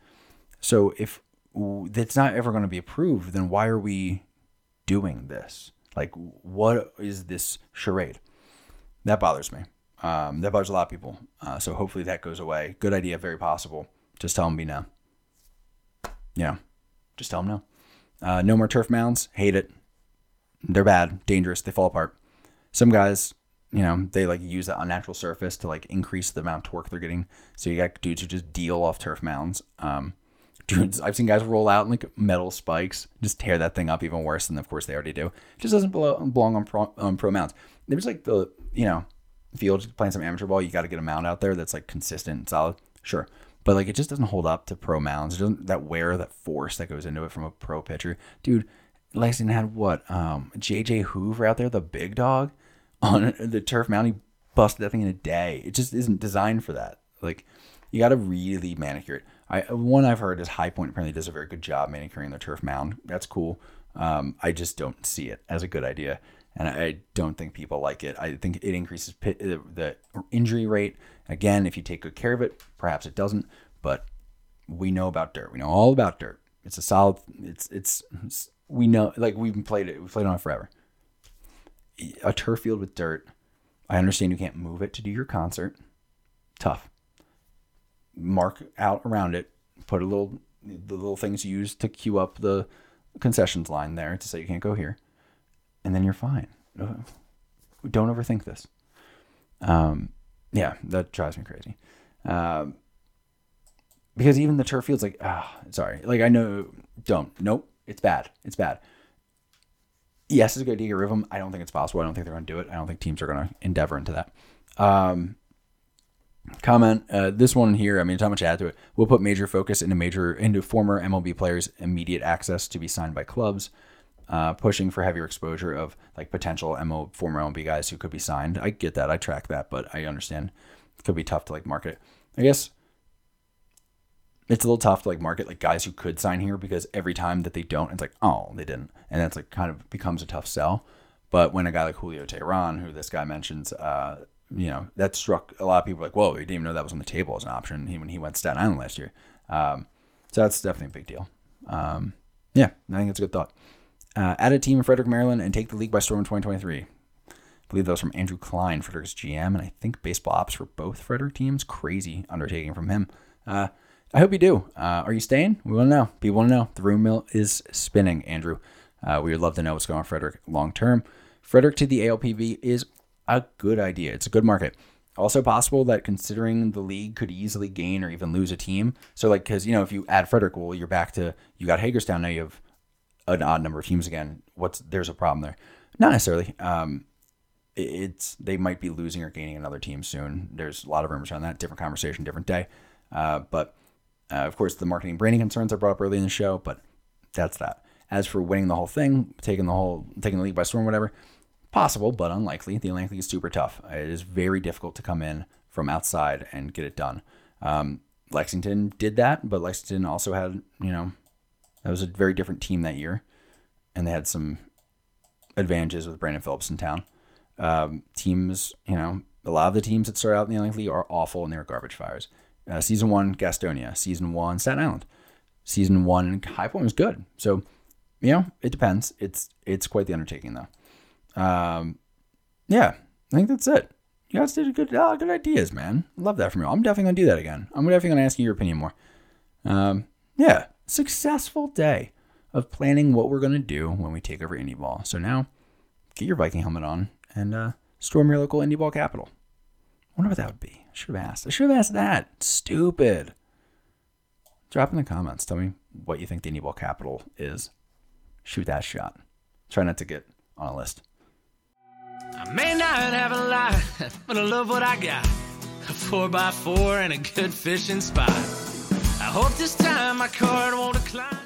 So if that's not ever going to be approved, then why are we doing this? Like, what is this charade? That bothers me. Um, that bothers a lot of people. Uh, so hopefully that goes away. Good idea, very possible. Just tell them no. Yeah, just tell them no. Uh, no more turf mounds. Hate it. They're bad, dangerous. They fall apart. Some guys, you know, they like use that unnatural surface to like increase the amount of torque they're getting. So you got dudes who just deal off turf mounds. Um, dudes, I've seen guys roll out in like metal spikes, just tear that thing up even worse than of course they already do. It just doesn't belong on pro, on pro mounts. There's like the you know field playing some amateur ball, you got to get a mound out there that's like consistent solid. Sure, but like it just doesn't hold up to pro mounds. It doesn't that wear, that force that goes into it from a pro pitcher, dude. Lexington had what? Um, JJ Hoover out there, the big dog, on the turf mound. He busted that thing in a day. It just isn't designed for that. Like you got to really manicure it. I one I've heard is High Point apparently does a very good job manicuring their turf mound. That's cool. Um, I just don't see it as a good idea, and I don't think people like it. I think it increases pit, the injury rate. Again, if you take good care of it, perhaps it doesn't, but we know about dirt. We know all about dirt. It's a solid. It's it's, it's we know like we've played it. We've played on it forever. A turf field with dirt. I understand you can't move it to do your concert. Tough. Mark out around it. Put a little the little things you use to queue up the concessions line there to say you can't go here, and then you're fine. Don't overthink this. Um, yeah, that drives me crazy. Um, because even the turf field's like, ah, sorry. Like I know, don't. Nope, it's bad. It's bad. yes, it's a good idea to get rid of him. I don't think it's possible. I don't think they're going to do it. I don't think teams are going to endeavor into that. Um, comment uh, this one here. I mean, not much to add to it. We'll put major focus into major into former MLB players' immediate access to be signed by clubs. Uh, pushing for heavier exposure of like potential MO former MLB guys who could be signed. I get that. I track that, but I understand it could be tough to like market. I guess it's a little tough to like market like guys who could sign here because every time that they don't, it's like oh they didn't, and that's like kind of becomes a tough sell. But when a guy like Julio Teheran, who this guy mentions, uh, you know, that struck a lot of people like, whoa, we didn't even know that was on the table as an option when he went to Staten Island last year. Um, so that's definitely a big deal. Um, yeah, I think it's a good thought. Uh, add a team in Frederick, Maryland, and take the league by storm in 2023. I believe that was from Andrew Klein, Frederick's GM, and I think baseball ops for both Frederick teams. Crazy undertaking from him. Uh, I hope you do. Uh, are you staying? We want to know. People want to know. The room mill is spinning, Andrew. Uh, we would love to know what's going on, Frederick, long term. Frederick to the ALPB is a good idea. It's a good market. Also possible that considering the league could easily gain or even lose a team. So like, because you know, if you add Frederick, well, you're back to you got Hagerstown. Now you have an odd number of teams again. What's there's a problem there? Not necessarily. Um, it's they might be losing or gaining another team soon. There's a lot of rumors around that. Different conversation, different day. Uh, but uh, of course, the marketing branding concerns I brought up early in the show. But that's that. As for winning the whole thing, taking the whole taking the league by storm, whatever, possible but unlikely. The Atlantic League is super tough. It is very difficult to come in from outside and get it done. Um, Lexington did that, but Lexington also had you know that was a very different team that year, and they had some advantages with Brandon Phillips in town. Um, teams, you know, a lot of the teams that start out in the Atlantic League are awful and they're garbage fires. Uh, season one, Gastonia. Season one, Staten Island. Season one, High Point was good. So, you know, it depends. It's it's quite the undertaking though. Um, yeah, I think that's it. You guys did a good, uh, good ideas, man. Love that from you. I'm definitely gonna do that again. I'm definitely gonna ask you your opinion more. Um, yeah, successful day of planning what we're going to do when we take over Indie Ball. So now, get your Viking helmet on and uh, storm your local Indie Ball capital. I wonder what that would be. I should have asked. I should have asked that. Stupid. Drop in the comments. Tell me what you think the Indie Ball capital is. Shoot that shot. Try not to get on a list. I may not have a lot, but I love what I got. A 4x4 and a good fishing spot. Hope this time my card won't decline.